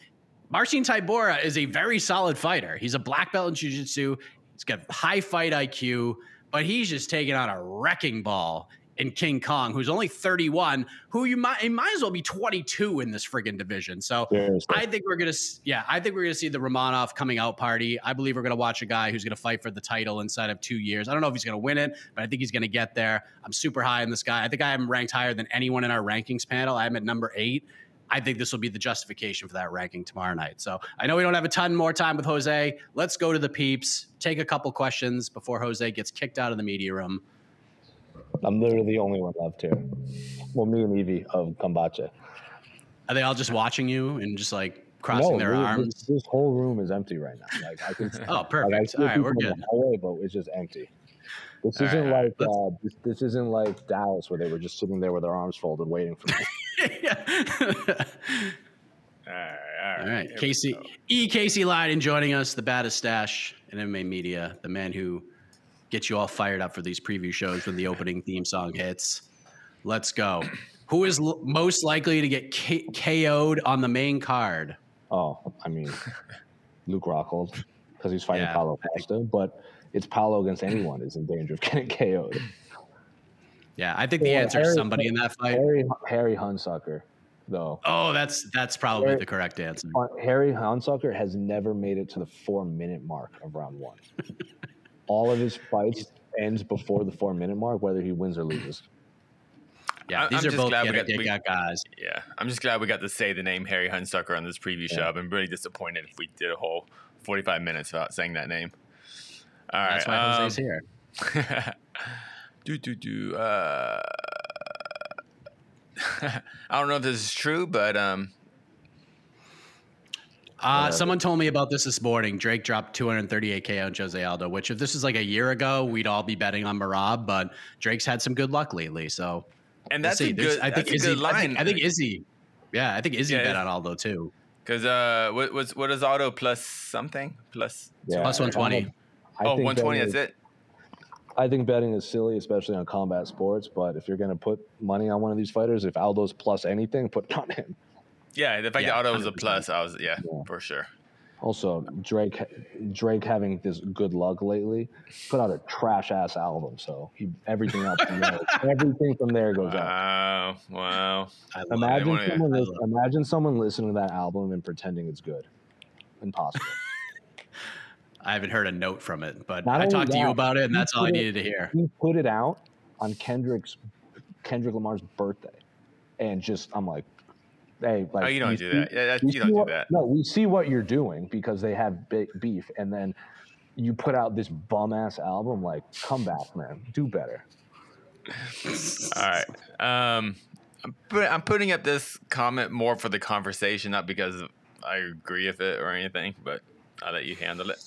Speaker 2: Marcin Tybura is a very solid fighter. He's a black belt in jiu-jitsu. He's got high fight IQ, but he's just taking on a wrecking ball in King Kong, who's only 31, who you might he might as well be 22 in this friggin' division. So
Speaker 3: Seriously.
Speaker 2: I think we're gonna yeah, I think we're gonna see the Romanov coming out party. I believe we're gonna watch a guy who's gonna fight for the title inside of two years. I don't know if he's gonna win it, but I think he's gonna get there. I'm super high on this guy. I think I am ranked higher than anyone in our rankings panel. I'm at number eight. I think this will be the justification for that ranking tomorrow night. So I know we don't have a ton more time with Jose. Let's go to the peeps, take a couple questions before Jose gets kicked out of the media room.
Speaker 3: I'm literally the only one left here. Well, me and Evie of Kambacha.
Speaker 2: Are they all just watching you and just like crossing their
Speaker 3: this,
Speaker 2: arms?
Speaker 3: This, this whole room is empty right now. Like I can. *laughs*
Speaker 2: Oh, perfect.
Speaker 3: see
Speaker 2: All right, we're good.
Speaker 3: the hallway, but it's just empty. This
Speaker 2: All right,
Speaker 3: isn't
Speaker 2: all right,
Speaker 3: like uh, this, this isn't like Dallas where they were just sitting there with their arms folded waiting for me. *laughs*
Speaker 6: All right, all
Speaker 2: All right, Casey. E. Casey Leydon joining us, the baddest stash in MMA media, the man who gets you all fired up for these preview shows when the opening theme song hits. Let's go. Who is l- most likely to get K- KO'd on the main card?
Speaker 3: oh, I mean, *laughs* Luke Rockhold because he's fighting
Speaker 2: Yeah,
Speaker 3: Paulo Costa, but it's Paulo against anyone is in danger of getting KO'd.
Speaker 2: Yeah, I think the
Speaker 3: Well,
Speaker 2: answer is somebody in that fight.
Speaker 3: Harry Harry Hunsucker, though.
Speaker 2: Oh, that's that's probably
Speaker 3: Harry-
Speaker 2: the correct answer.
Speaker 3: Harry Hunsucker has never made it to the four minute mark of round one. *laughs* All of his *laughs* fights ends before the four minute mark, whether he wins or loses.
Speaker 2: Yeah,
Speaker 1: I'm
Speaker 2: these are
Speaker 1: just
Speaker 2: both
Speaker 1: glad we got- we-
Speaker 2: guys.
Speaker 1: Yeah, I'm just glad we got to say the name Harry Hunsucker on this preview show. I've been really disappointed if we did a whole 45 minutes without saying that name. All right,
Speaker 2: That's why Jose's
Speaker 1: um,
Speaker 2: here. *laughs*
Speaker 1: do do do. Uh, *laughs* I don't know if this is true, but um,
Speaker 2: Uh, someone told me about this this morning. Drake dropped 238k on Jose Aldo, which if this was like a year ago, we'd all be betting on Merab, but Drake's had some good luck lately. So
Speaker 1: and
Speaker 2: we'll
Speaker 1: that's
Speaker 2: see.
Speaker 1: a good.
Speaker 2: I think
Speaker 1: that's a
Speaker 2: Izzy.
Speaker 1: good line.
Speaker 2: I think, I think Izzy. Yeah, I think Izzy
Speaker 1: Yeah,
Speaker 2: bet
Speaker 1: it's-
Speaker 2: on Aldo too.
Speaker 1: Because uh, what was what is Aldo plus something plus?
Speaker 3: Yeah,
Speaker 2: Plus 120.
Speaker 3: I
Speaker 1: oh, 120. That's
Speaker 3: is-
Speaker 1: it.
Speaker 3: I think betting is silly, especially on combat sports. But if you're going to put money on one of these fighters, if Aldo's plus anything, put it on him.
Speaker 1: Yeah, the fact
Speaker 2: Yeah,
Speaker 1: that Aldo was a plus, I was yeah,
Speaker 3: Yeah.
Speaker 1: for sure.
Speaker 3: Also, Drake, Drake having this good luck lately, put out a trash ass album. So he, everything else, from there, *laughs* everything from there goes up.
Speaker 1: Wow, wow.
Speaker 2: I
Speaker 3: Imagine
Speaker 1: wanna-
Speaker 3: someone,
Speaker 2: I
Speaker 3: imagine someone listening to that album and pretending it's good. Impossible. *laughs*
Speaker 2: I haven't heard a note from it, but
Speaker 3: Not
Speaker 2: I
Speaker 3: only
Speaker 2: talked to you about it, and that's all I
Speaker 3: put it-
Speaker 2: needed to hear.
Speaker 3: he put it out on Kendrick's Kendrick Lamar's birthday, and just I'm like, hey, like
Speaker 1: oh, you don't
Speaker 3: we
Speaker 1: do
Speaker 3: see-
Speaker 1: that. Yeah, that, you don't do that.
Speaker 3: No, we see what you're doing because they have big beef, and then you put out this bum ass album. Like, come back, man, do better.
Speaker 1: All right. Um, I'm, put, I'm putting up this comment more for the conversation, not because I agree with it or anything, but I'll let you handle it.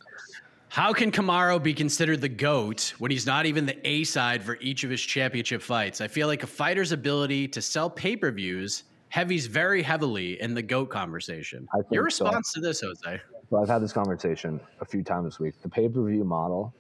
Speaker 2: How can Kamaru be considered the GOAT when he's not even the A side for each of his championship fights? I feel like a fighter's ability to sell pay per views heavies very heavily in the GOAT conversation. Your
Speaker 3: so.
Speaker 2: response to this, Jose?
Speaker 3: So I've had this conversation a few times this week. The pay per view model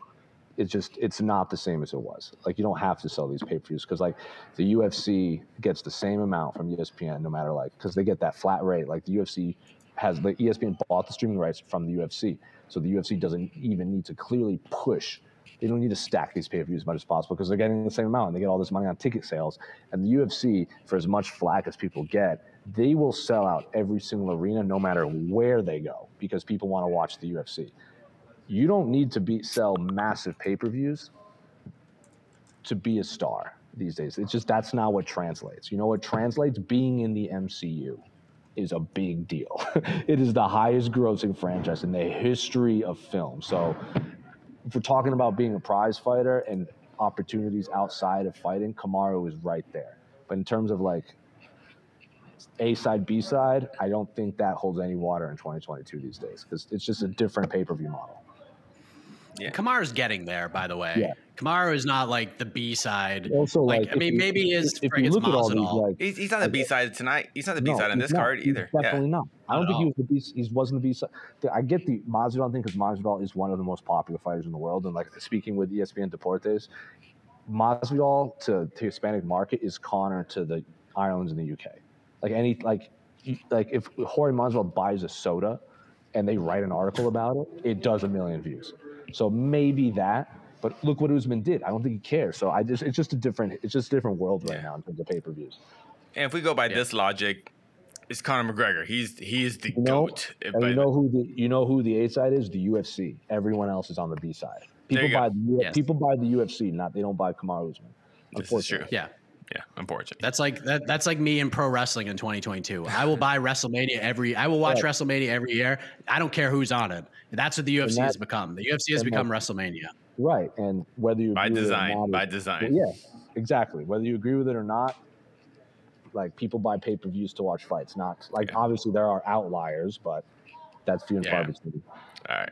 Speaker 3: is just it's not the same as it was. Like you don't have to sell these pay per views because like the UFC gets the same amount from ESPN no matter like because they get that flat rate. Like the UFC has the ESPN bought the streaming rights from the UFC, so the UFC doesn't even need to clearly push. They don't need to stack these pay per views as much as possible because they're getting the same amount. And they get all this money on ticket sales. And the UFC, for as much flack as people get, they will sell out every single arena no matter where they go because people want to watch the UFC. You don't need to be sell massive pay-per-views to be a star these days. It's just that's not what translates. You know what translates? Being in the MCU is a big deal. *laughs* it is the highest grossing franchise in the history of film. So if we're talking about being a prize fighter and opportunities outside of fighting, Kamaru is right there. But in terms of like A side, B side, I don't think that holds any water in 2022 these days because it's just a different pay per view model.
Speaker 1: Yeah.
Speaker 2: Kamar's getting there, by the way.
Speaker 3: Yeah.
Speaker 2: Kamaru is not like the B side.
Speaker 3: Also,
Speaker 2: Like,
Speaker 3: like,
Speaker 2: I mean,
Speaker 3: you-
Speaker 2: maybe he is
Speaker 3: if, if you look at all these,
Speaker 2: Masvidal.
Speaker 3: like
Speaker 1: He's, he's not the B side tonight. He's not the B side
Speaker 3: no,
Speaker 1: on this
Speaker 3: not.
Speaker 1: card
Speaker 3: He's
Speaker 1: either. Yeah.
Speaker 3: Definitely not. I don't
Speaker 2: Not
Speaker 3: think
Speaker 2: at
Speaker 3: he was the B. He wasn't the B side. I get the Masvidal thing because Masvidal is one of the most popular fighters in the world, and like speaking with ESPN Deportes, Masvidal to the Hispanic market is Conor to the Irelands and the UK. Like any like like if Jorge Masvidal buys a soda and they write an article about it, it does a million views. So maybe that. But look what Usman did. I don't think he cares. So I just it's just a different it's just a different world right
Speaker 1: Yeah.
Speaker 3: now in terms of pay per views.
Speaker 1: And if we go by
Speaker 2: Yeah.
Speaker 1: this logic, it's Conor McGregor. He's he is the
Speaker 3: You know,
Speaker 1: goat. If
Speaker 3: And you know who the you know who the A side is? The UFC. Everyone else is on the B side. People buy the
Speaker 2: Yes.
Speaker 3: people buy the UFC, not they don't buy Kamaru Usman.
Speaker 1: This is true.
Speaker 3: Unfortunately.
Speaker 2: Yeah.
Speaker 1: yeah, unfortunately.
Speaker 2: That's like that, that's like me in pro wrestling in 2022. I will buy *laughs* WrestleMania every I will watch
Speaker 3: Yeah.
Speaker 2: WrestleMania every year. I don't care who's on it. That's what the UFC
Speaker 3: that-
Speaker 2: has become. The UFC has become
Speaker 3: that-
Speaker 2: WrestleMania.
Speaker 3: Right. And whether you
Speaker 1: by
Speaker 3: agree with it or
Speaker 1: design.
Speaker 3: not
Speaker 1: By design.
Speaker 3: Yeah, exactly. Whether you agree with it or not, like people buy pay per views to watch fights. Not like
Speaker 1: Yeah.
Speaker 3: obviously there are outliers, but that's few and far between.
Speaker 1: All right.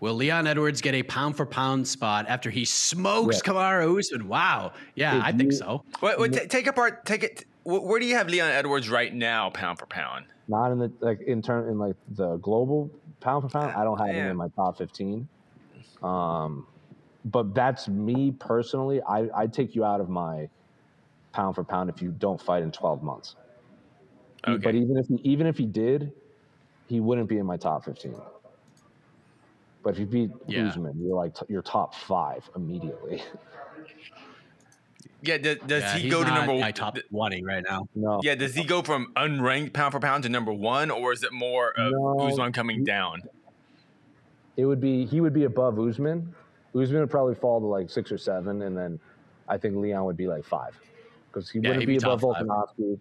Speaker 2: Will Leon Edwards get a pound for pound spot after he smokes
Speaker 3: Yeah.
Speaker 2: Kamaru Usman? Wow. Yeah,
Speaker 3: If
Speaker 2: I think
Speaker 3: you-
Speaker 2: so.
Speaker 1: Wait, wait, ta- take apart. Take it. Wh- Where do you have Leon Edwards right now, pound for pound?
Speaker 3: Not in the like in turn in like the global pound for pound. I don't have him in my top fifteen. Um, but that's me personally. I I take you out of my pound for pound if you don't fight in twelve months. E- But even if he, even if he did, he wouldn't be in my top fifteen. But if you beat
Speaker 2: Yeah.
Speaker 3: Usman, you're like t- you're top five immediately. *laughs*
Speaker 1: Yeah. Does, does
Speaker 2: Yeah,
Speaker 1: he go to
Speaker 2: not
Speaker 1: number
Speaker 2: my
Speaker 1: one?
Speaker 2: top 20 right now.
Speaker 3: No,
Speaker 1: Yeah. Does he go from unranked pound for pound to number one, or is it more of
Speaker 3: No.
Speaker 1: Usman coming down?
Speaker 3: it would be he would be above Usman. Usman would probably fall to like six or seven, and then I think Leon would be like five because he
Speaker 2: Yeah,
Speaker 3: wouldn't be,
Speaker 2: be
Speaker 3: above. Volkanovski.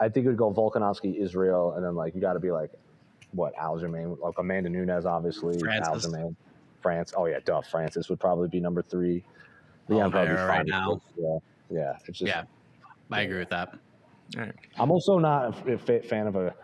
Speaker 3: I think it would go Volkanovski, Israel, and then like you got to be like what Aljamain, like Amanda Nunes, obviously
Speaker 2: Francis.
Speaker 3: Aljamain, France. Oh yeah, duh. Francis would probably be number three. Leon probably
Speaker 2: Oliveira right
Speaker 3: or
Speaker 2: now.
Speaker 3: Yeah, yeah. It's just
Speaker 2: Yeah. I agree with that.
Speaker 1: All right.
Speaker 3: I'm also not a fan of a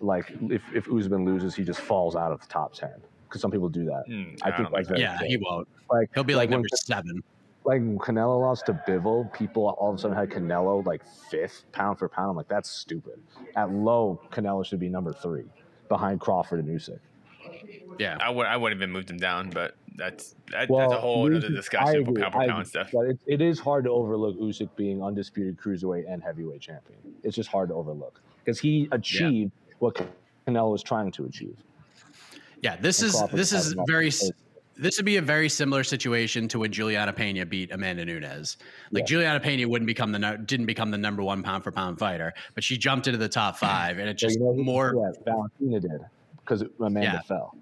Speaker 3: like if if Usman loses, he just falls out of the top ten because some people do that.
Speaker 1: Hmm,
Speaker 3: I
Speaker 1: I
Speaker 3: think
Speaker 1: like
Speaker 3: that's very
Speaker 2: Yeah, he won't.
Speaker 3: like
Speaker 2: He'll be like,
Speaker 3: when
Speaker 2: number seven.
Speaker 3: like when Canelo lost to Bivol, people all of a sudden had Canelo like fifth pound for pound. I'm like, that's stupid. At low, Canelo should be number three behind Crawford and Usyk.
Speaker 2: Yeah.
Speaker 1: I would I wouldn't even moved him down, but that's that,
Speaker 3: Well,
Speaker 1: that's a whole other
Speaker 3: Usyk- I
Speaker 1: discussion for pound for pound stuff.
Speaker 3: But it, it is hard to overlook Usyk being undisputed cruiserweight and heavyweight champion. It's just hard to overlook because he achieved what Canelo was trying to achieve.
Speaker 2: Yeah, this
Speaker 3: And
Speaker 2: is
Speaker 3: Crawford
Speaker 2: this is very this would be a very similar situation to when Juliana Pena beat Amanda Nunes. Like Juliana Pena wouldn't become the nu- didn't become the number one pound for pound fighter, but she jumped into the top five, and it's
Speaker 3: So,
Speaker 2: just
Speaker 3: you know
Speaker 2: more.
Speaker 3: Yeah, Valentina did because Amanda
Speaker 2: Yeah.
Speaker 3: fell.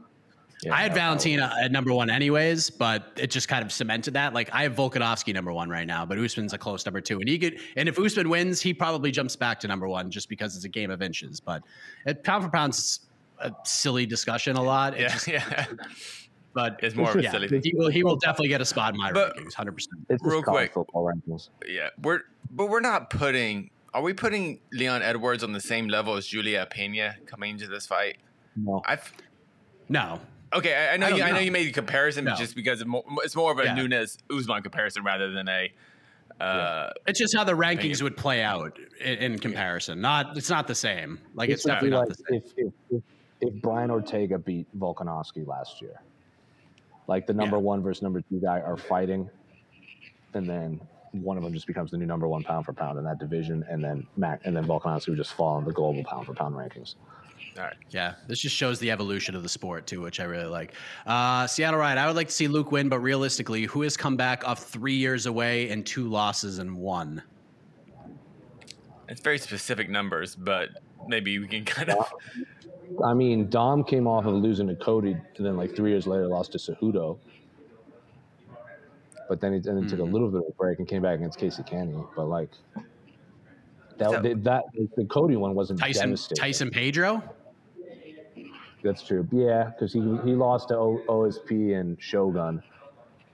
Speaker 3: Yeah,
Speaker 2: I had
Speaker 3: that- that
Speaker 2: Valentina at number one anyways, but it just kind of cemented that. Like I have Volkanovski number one right now, but Usman's a close number two, and he could. And if Usman wins, he probably jumps back to number one just because it's a game of inches. But at pound for pound's is a silly discussion a lot. It
Speaker 1: Yeah,
Speaker 2: just- *laughs*
Speaker 1: yeah.
Speaker 2: but
Speaker 1: It's more of a
Speaker 2: yeah,
Speaker 1: silly thing.
Speaker 2: he will. He will definitely get a spot in my
Speaker 1: But-
Speaker 2: rankings, hundred percent.
Speaker 1: Real quick.
Speaker 3: football rankings.
Speaker 1: Yeah, we're but we're not putting. Are we putting Leon Edwards on the same level as Julia Pena coming into this fight?
Speaker 3: No,
Speaker 1: I've,
Speaker 2: No,
Speaker 1: okay. I, I know
Speaker 2: I don't
Speaker 1: you. I know
Speaker 2: know.
Speaker 1: you made the comparison, but
Speaker 2: No.
Speaker 1: just because of mo- it's more of a
Speaker 2: Yeah.
Speaker 1: Nunes Usman comparison rather than a. Uh,
Speaker 2: it's just how the rankings
Speaker 1: Opinion.
Speaker 2: would play out in, in comparison. Not, it's not the same. Like it's,
Speaker 3: would
Speaker 2: definitely
Speaker 3: be
Speaker 2: not
Speaker 3: like
Speaker 2: the same.
Speaker 3: if, if, if if Brian Ortega beat Volkanovski last year, like the number
Speaker 2: Yeah.
Speaker 3: one versus number two guy are fighting, and then one of them just becomes the new number one pound for pound in that division, and then Mac and then Volkanovski would just fall in the global pound for pound rankings.
Speaker 1: All right.
Speaker 2: Yeah, this just shows the evolution of the sport too, which I really like. Uh, Seattle Riot, I would like to see Luke win, but realistically, who has come back off three years away and two losses and one?
Speaker 1: It's very specific numbers, but maybe we can kind of. *laughs*
Speaker 3: I mean, Dom came off of losing to Cody, and then like three years later lost to Cejudo. But then he, then he took a
Speaker 2: Mhm.
Speaker 3: little bit of a break and came back against Casey Kenney. But like that,
Speaker 1: So-
Speaker 3: that the Cody one wasn't
Speaker 2: Tyson
Speaker 3: devastating.
Speaker 2: Tyson Pedro?
Speaker 3: That's true. Yeah, because he he lost to o, OSP and Shogun,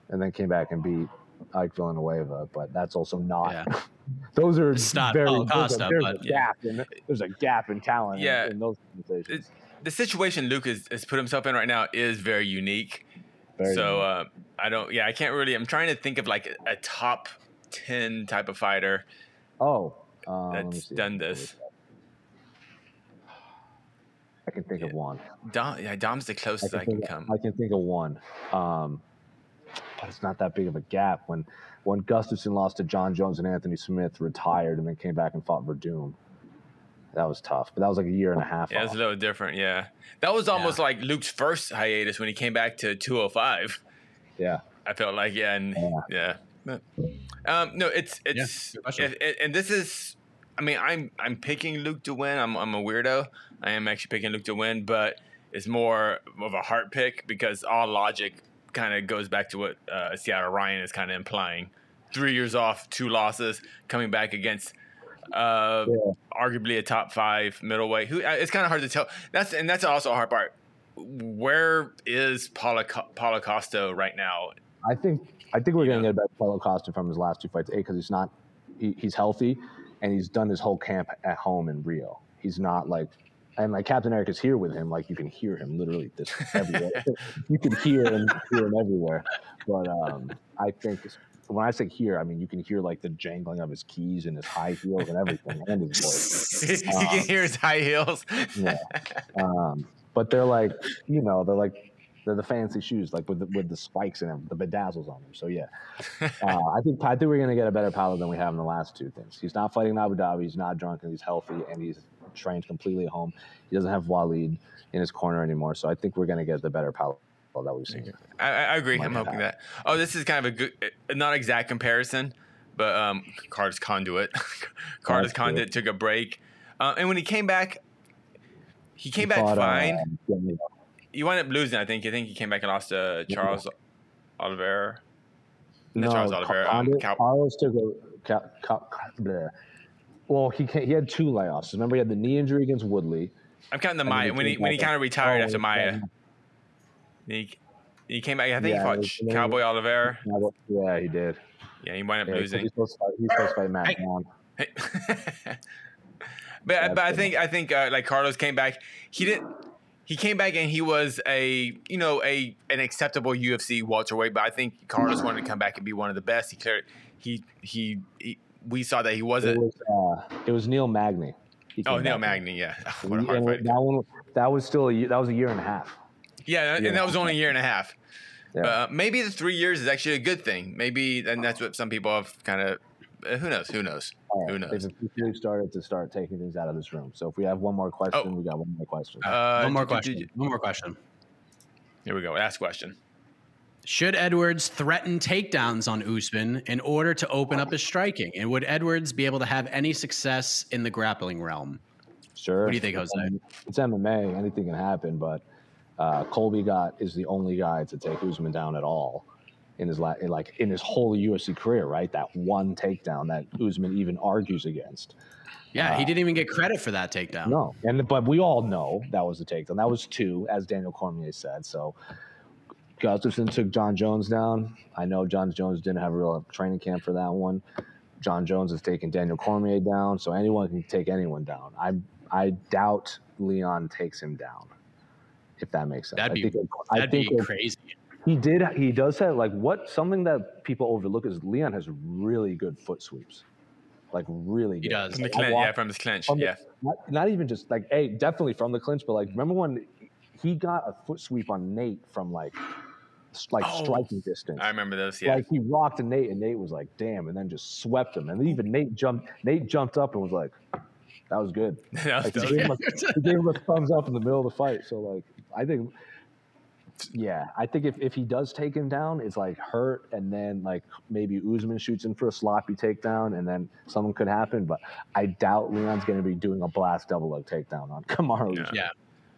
Speaker 3: and then came back and beat Ike Villanueva. But that's also not.
Speaker 2: Yeah. *laughs*
Speaker 3: those are
Speaker 2: It's not
Speaker 3: very.
Speaker 2: Paulo
Speaker 3: there's a, there's
Speaker 2: but
Speaker 3: a
Speaker 2: yeah.
Speaker 3: gap. In, there's a gap in talent.
Speaker 1: Yeah.
Speaker 3: In, those conversations.
Speaker 1: the situation Luke has, has put himself in right now is very unique.
Speaker 3: Very
Speaker 1: so
Speaker 3: unique.
Speaker 1: uh, I don't. Yeah, I can't really. I'm trying to think of like a, a top ten type of fighter
Speaker 3: oh, um,
Speaker 1: that's done this.
Speaker 3: I can think of one.
Speaker 1: Dom, yeah, Dom's the
Speaker 3: I
Speaker 1: closest
Speaker 3: can,
Speaker 1: I can
Speaker 3: think,
Speaker 1: come.
Speaker 3: I can think of one. Um, but it's not that big of a gap. When when Gustafsson lost to Jon Jones and Anthony Smith, retired, and then came back and fought Werdum. That was tough, but that was like a year and a half.
Speaker 1: Yeah, it's
Speaker 3: off.
Speaker 1: a little different. Yeah, that was almost like Luke's first hiatus when he came back to 205.
Speaker 3: yeah.
Speaker 1: I felt like yeah, and
Speaker 3: Yeah.
Speaker 1: yeah. But, um, no, it's it's
Speaker 2: good
Speaker 1: it- it- and this is. I mean, I'm I'm picking Luke to win. I'm I'm a weirdo. I am actually picking Luke to win, but it's more of a heart pick because all logic kind of goes back to what uh, Seattle Ryan is kind of implying. Three years off, two losses, coming back against uh,
Speaker 3: Yeah.
Speaker 1: arguably a top five middleweight. Who uh, it's kind of hard to tell. That's and that's also a hard part. Where is Paulo, Paulo Costa right now?
Speaker 3: I think I think we're gonna
Speaker 1: know?
Speaker 3: get a better Paulo Costa from his last two fights. A because he's not he, he's healthy and he's done his whole camp at home in Rio. He's not like and like Captain Eric is here with him. Like you can hear him literally this everywhere. *laughs* you can hear him hear him everywhere. But um, I think when I say here, I mean you can hear like the jangling of his keys and his high heels and everything and his voice. *laughs*
Speaker 1: you can hear his high heels.
Speaker 3: Yeah. Um, but they're like, you know, they're like they're the fancy shoes, like with the, with the spikes in them, the bedazzles on them. So yeah, *laughs* uh, I think I think we're gonna get a better Paulo than we have in the last two things. He's not fighting in Abu Dhabi. He's not drunk and he's healthy and he's trained completely at home. He doesn't have Waleed in his corner anymore. So I think we're gonna get the better Paulo that we've seen.
Speaker 1: I, I agree.
Speaker 3: Might
Speaker 1: I'm hoping
Speaker 3: that.
Speaker 1: Oh, this is kind of a good, uh, not exact comparison, but um, Carlos
Speaker 3: Condit. *laughs* Carlos
Speaker 1: Condit took a break, uh, and when he came back, he came
Speaker 3: He
Speaker 1: back
Speaker 3: fought, uh,
Speaker 1: fine. He wind up losing. I think. I think he came back and lost to Charles Oliveira. Not
Speaker 3: no,
Speaker 1: Charles Oliveira, um, Cal-
Speaker 3: Carlos took a. Cal, Cal, bleh. well, he he had two layoffs. Remember, he had the knee injury against Woodley.
Speaker 1: I'm counting the Maia
Speaker 3: he
Speaker 1: when he when he kind of retired
Speaker 3: Oh,
Speaker 1: after Maia.
Speaker 3: yeah.
Speaker 1: He, he came back. I think
Speaker 3: Yeah,
Speaker 1: he fought
Speaker 3: was-
Speaker 1: Ch-
Speaker 3: and then-
Speaker 1: Cowboy Oliveira.
Speaker 3: Yeah, he did.
Speaker 1: Yeah, he wound up
Speaker 3: Yeah,
Speaker 1: losing.
Speaker 3: he's supposed to fight, he's supposed to fight Matt
Speaker 2: Hey.
Speaker 3: Brown.
Speaker 1: Hey. *laughs* but but I think I think uh, like Carlos came back. He didn't. He came back and he was a you know a an acceptable UFC welterweight. But I think Carlos wanted to come back and be one of the best. He cleared. He he. he we saw that he wasn't.
Speaker 3: was uh, it was Neil Magny.
Speaker 1: Oh, Neil. Magny. Yeah. *laughs* What a hard
Speaker 3: And
Speaker 1: fight.
Speaker 3: That one that was still a year, that was a year and a half.
Speaker 1: Yeah,
Speaker 3: Yeah.
Speaker 1: and that was only a year and a half.
Speaker 3: Yeah.
Speaker 1: Uh, maybe the three years is actually a good thing. Maybe, and that's what some people have kind of. Uh, who knows? Who knows?
Speaker 3: All
Speaker 1: Who knows?
Speaker 3: They've started to start taking things out of this room. So if we have one more question,
Speaker 1: Oh.
Speaker 3: we got one more question.
Speaker 1: Uh,
Speaker 2: One more
Speaker 1: d- d-
Speaker 2: question.
Speaker 1: d-
Speaker 2: One more question.
Speaker 1: Here we go. Last question.
Speaker 2: Should Edwards threaten takedowns on Usman in order to open up his striking? And would Edwards be able to have any success in the grappling realm?
Speaker 3: sure.
Speaker 2: What do you think, Jose?
Speaker 3: It's MMA. Anything can happen. But uh, Colby got is the only guy to take Usman down at all in his la- like in his whole UFC career. Right, that one takedown that Usman even argues against.
Speaker 2: Yeah, he uh, didn't even get credit for that takedown.
Speaker 3: No, and but we all know that was the takedown. That was two, as Daniel Cormier said. So Gustafsson took Jon Jones down. I know Jon Jones didn't have a real training camp for that one. Jon Jones has taken Daniel Cormier down, so anyone can take anyone down. I I doubt Leon takes him down. If that makes sense,
Speaker 2: That'd
Speaker 3: I think,
Speaker 2: that'd
Speaker 3: think
Speaker 2: be crazy.
Speaker 3: He did. He does have like what something that people overlook is Leon has really good foot sweeps, like really.
Speaker 2: He
Speaker 3: good.
Speaker 2: does.
Speaker 1: From the
Speaker 3: Like, I
Speaker 1: clinch, yeah, from his clinch,
Speaker 3: from the- not, not even just like hey definitely from the clinch but like remember when he got a foot sweep on nate from like like
Speaker 1: Oh,
Speaker 3: striking distance
Speaker 1: I remember those. Yeah,
Speaker 3: like he rocked nate and nate was like damn and then just swept him and even nate jumped nate jumped up and was like that was good *laughs*
Speaker 1: That was
Speaker 3: like, he, gave him a, he gave him a thumbs up in the middle of the fight so like i think yeah i think if, if he does take him down it's like hurt and then like maybe Usman shoots in for a sloppy takedown and then something could happen but i doubt leon's going to be doing a blast double leg takedown on *laughs* kamaru
Speaker 1: Yeah.
Speaker 2: Yeah.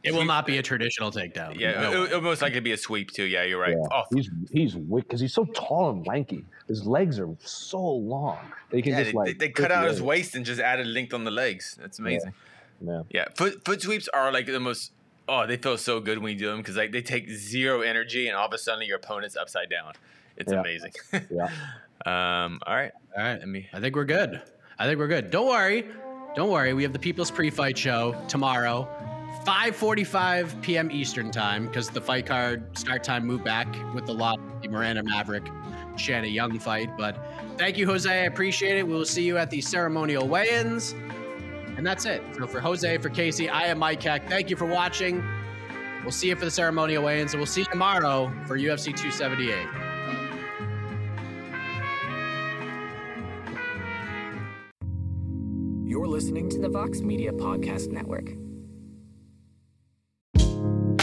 Speaker 2: It will not be a traditional takedown.
Speaker 1: yeah.
Speaker 2: No
Speaker 1: It,
Speaker 2: way.
Speaker 1: it, it most likely be a sweep too. Yeah, you're right.
Speaker 3: Yeah,
Speaker 1: Oh,
Speaker 3: he's he's wick because he's so tall and lanky. His legs are so long. They can
Speaker 1: yeah,
Speaker 3: just
Speaker 1: they,
Speaker 3: like
Speaker 1: they, they cut out
Speaker 3: the
Speaker 1: his
Speaker 3: leg.
Speaker 1: waist and just added length on the legs. That's amazing.
Speaker 3: Yeah.
Speaker 1: Yeah, foot foot sweeps are like the most. Oh, they feel so good when you do them because like they take zero energy and all of a sudden your opponent's upside down. It's
Speaker 3: Yeah.
Speaker 1: amazing.
Speaker 3: Yeah. *laughs*
Speaker 1: um. All right.
Speaker 2: All right.
Speaker 1: Let me.
Speaker 2: I think we're good. I think we're good. Don't worry. Don't worry. We have the People's Pre Fight Show tomorrow. 5:45 p.m. Eastern time because the fight card start time moved back with the lot of the Miranda Maverick Shanna Young fight. But thank you, Jose. I appreciate it. We will see you at the ceremonial weigh-ins. And that's it. So for Jose, for Casey, I am Mike Heck. Thank you for watching. We'll see you for the ceremonial weigh-ins, and we'll see you tomorrow for UFC 278.
Speaker 7: You're listening to the Vox Media Podcast Network.